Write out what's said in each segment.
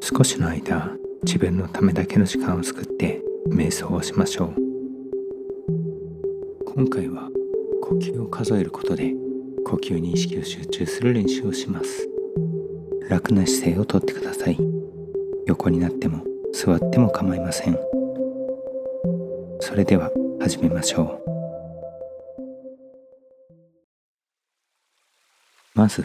少しの間自分のためだけの時間を作って瞑想をしましょう。今回は呼吸を数えることで呼吸に意識を集中する練習をします。楽な姿勢をとってください。横になっても座っても構いません。それでは始めましょう。まず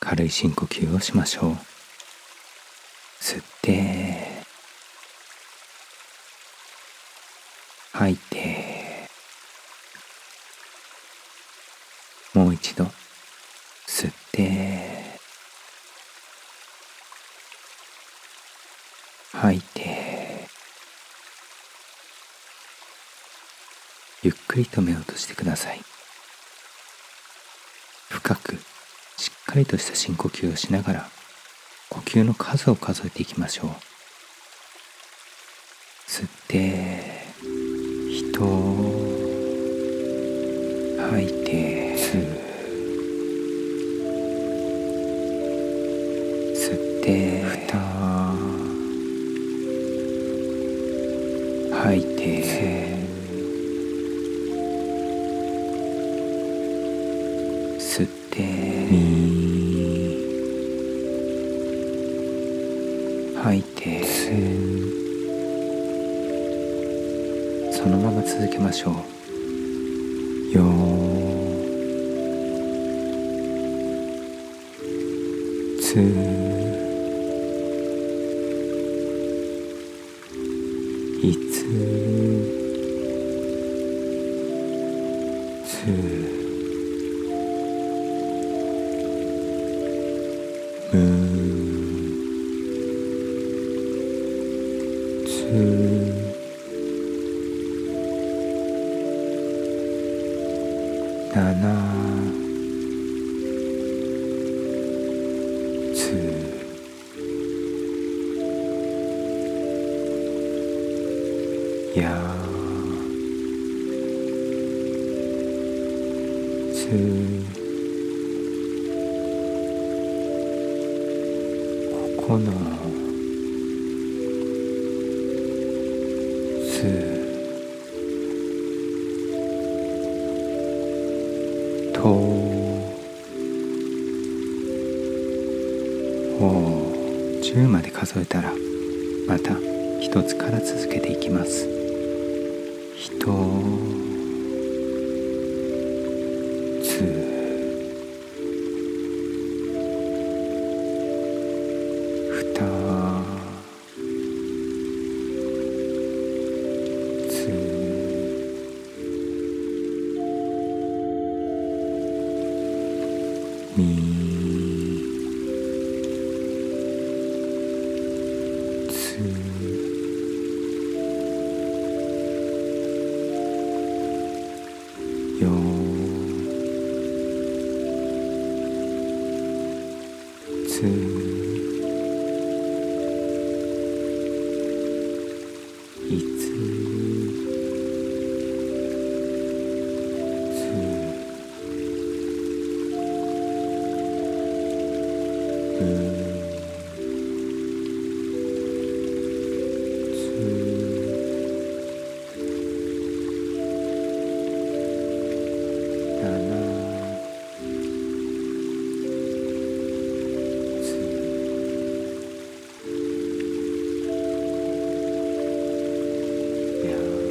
軽い深呼吸をしましょう。吸って吐いてもう一度吸って吐いてゆっくりと目を閉じてください。深くしっかりとした深呼吸をしながら呼吸の数を数えていきましょう。吸って人吐いて吸吸って蓋そのまま続けましょう。よついつつつやつこの。つ数えたらまた一つから続けていきます。人。つ。ふつよつ Yeah.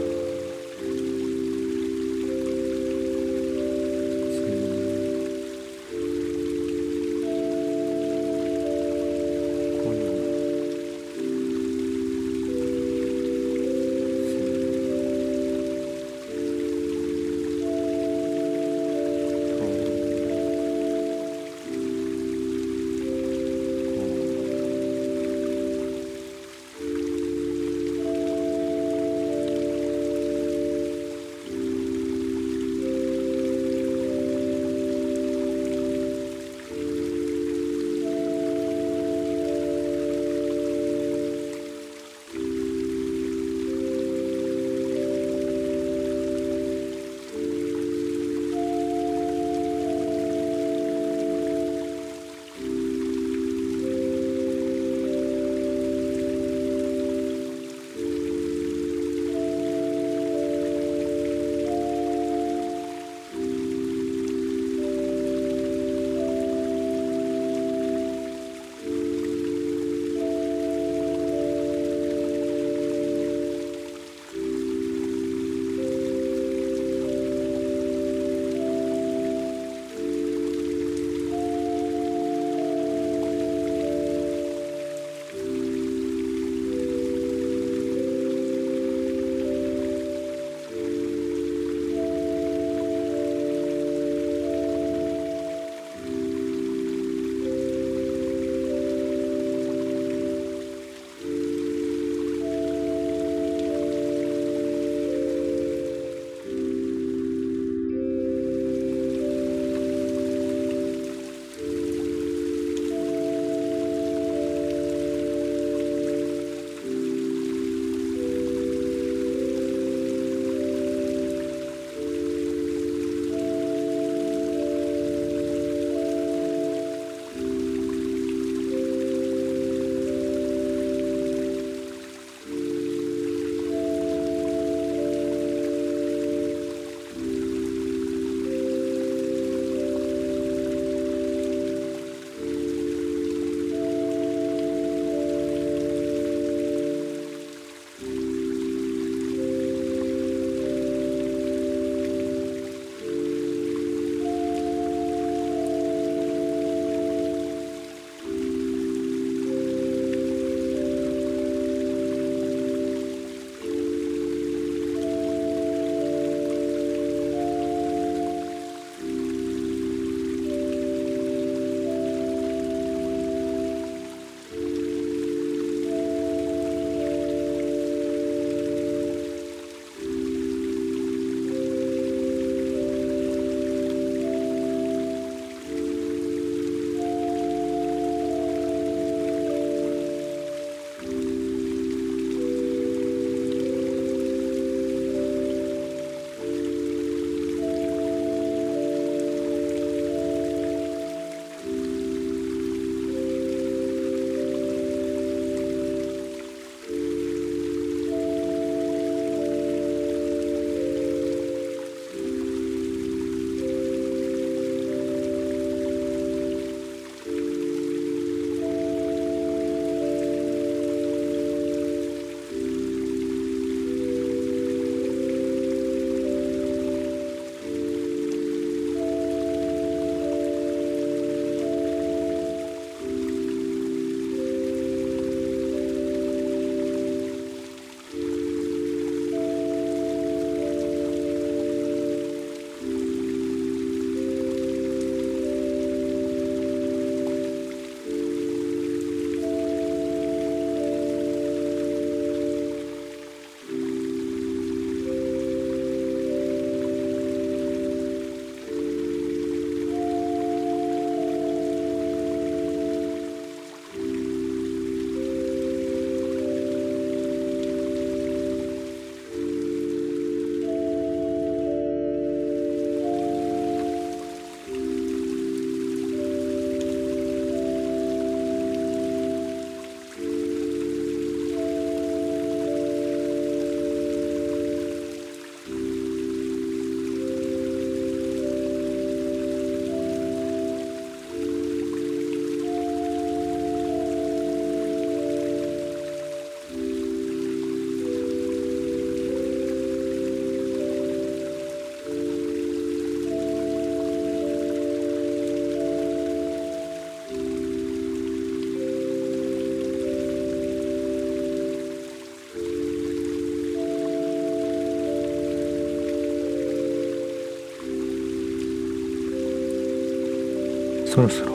そろそろ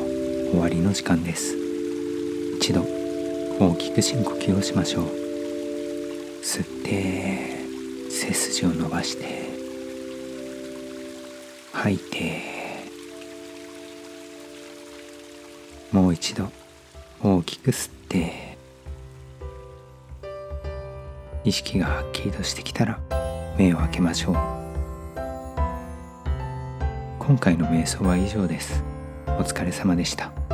終わりの時間です。一度大きく深呼吸をしましょう。吸って背筋を伸ばして吐いてもう一度大きく吸って意識がはっきりとしてきたら目を開けましょう。今回の瞑想は以上です。お疲れ様でした。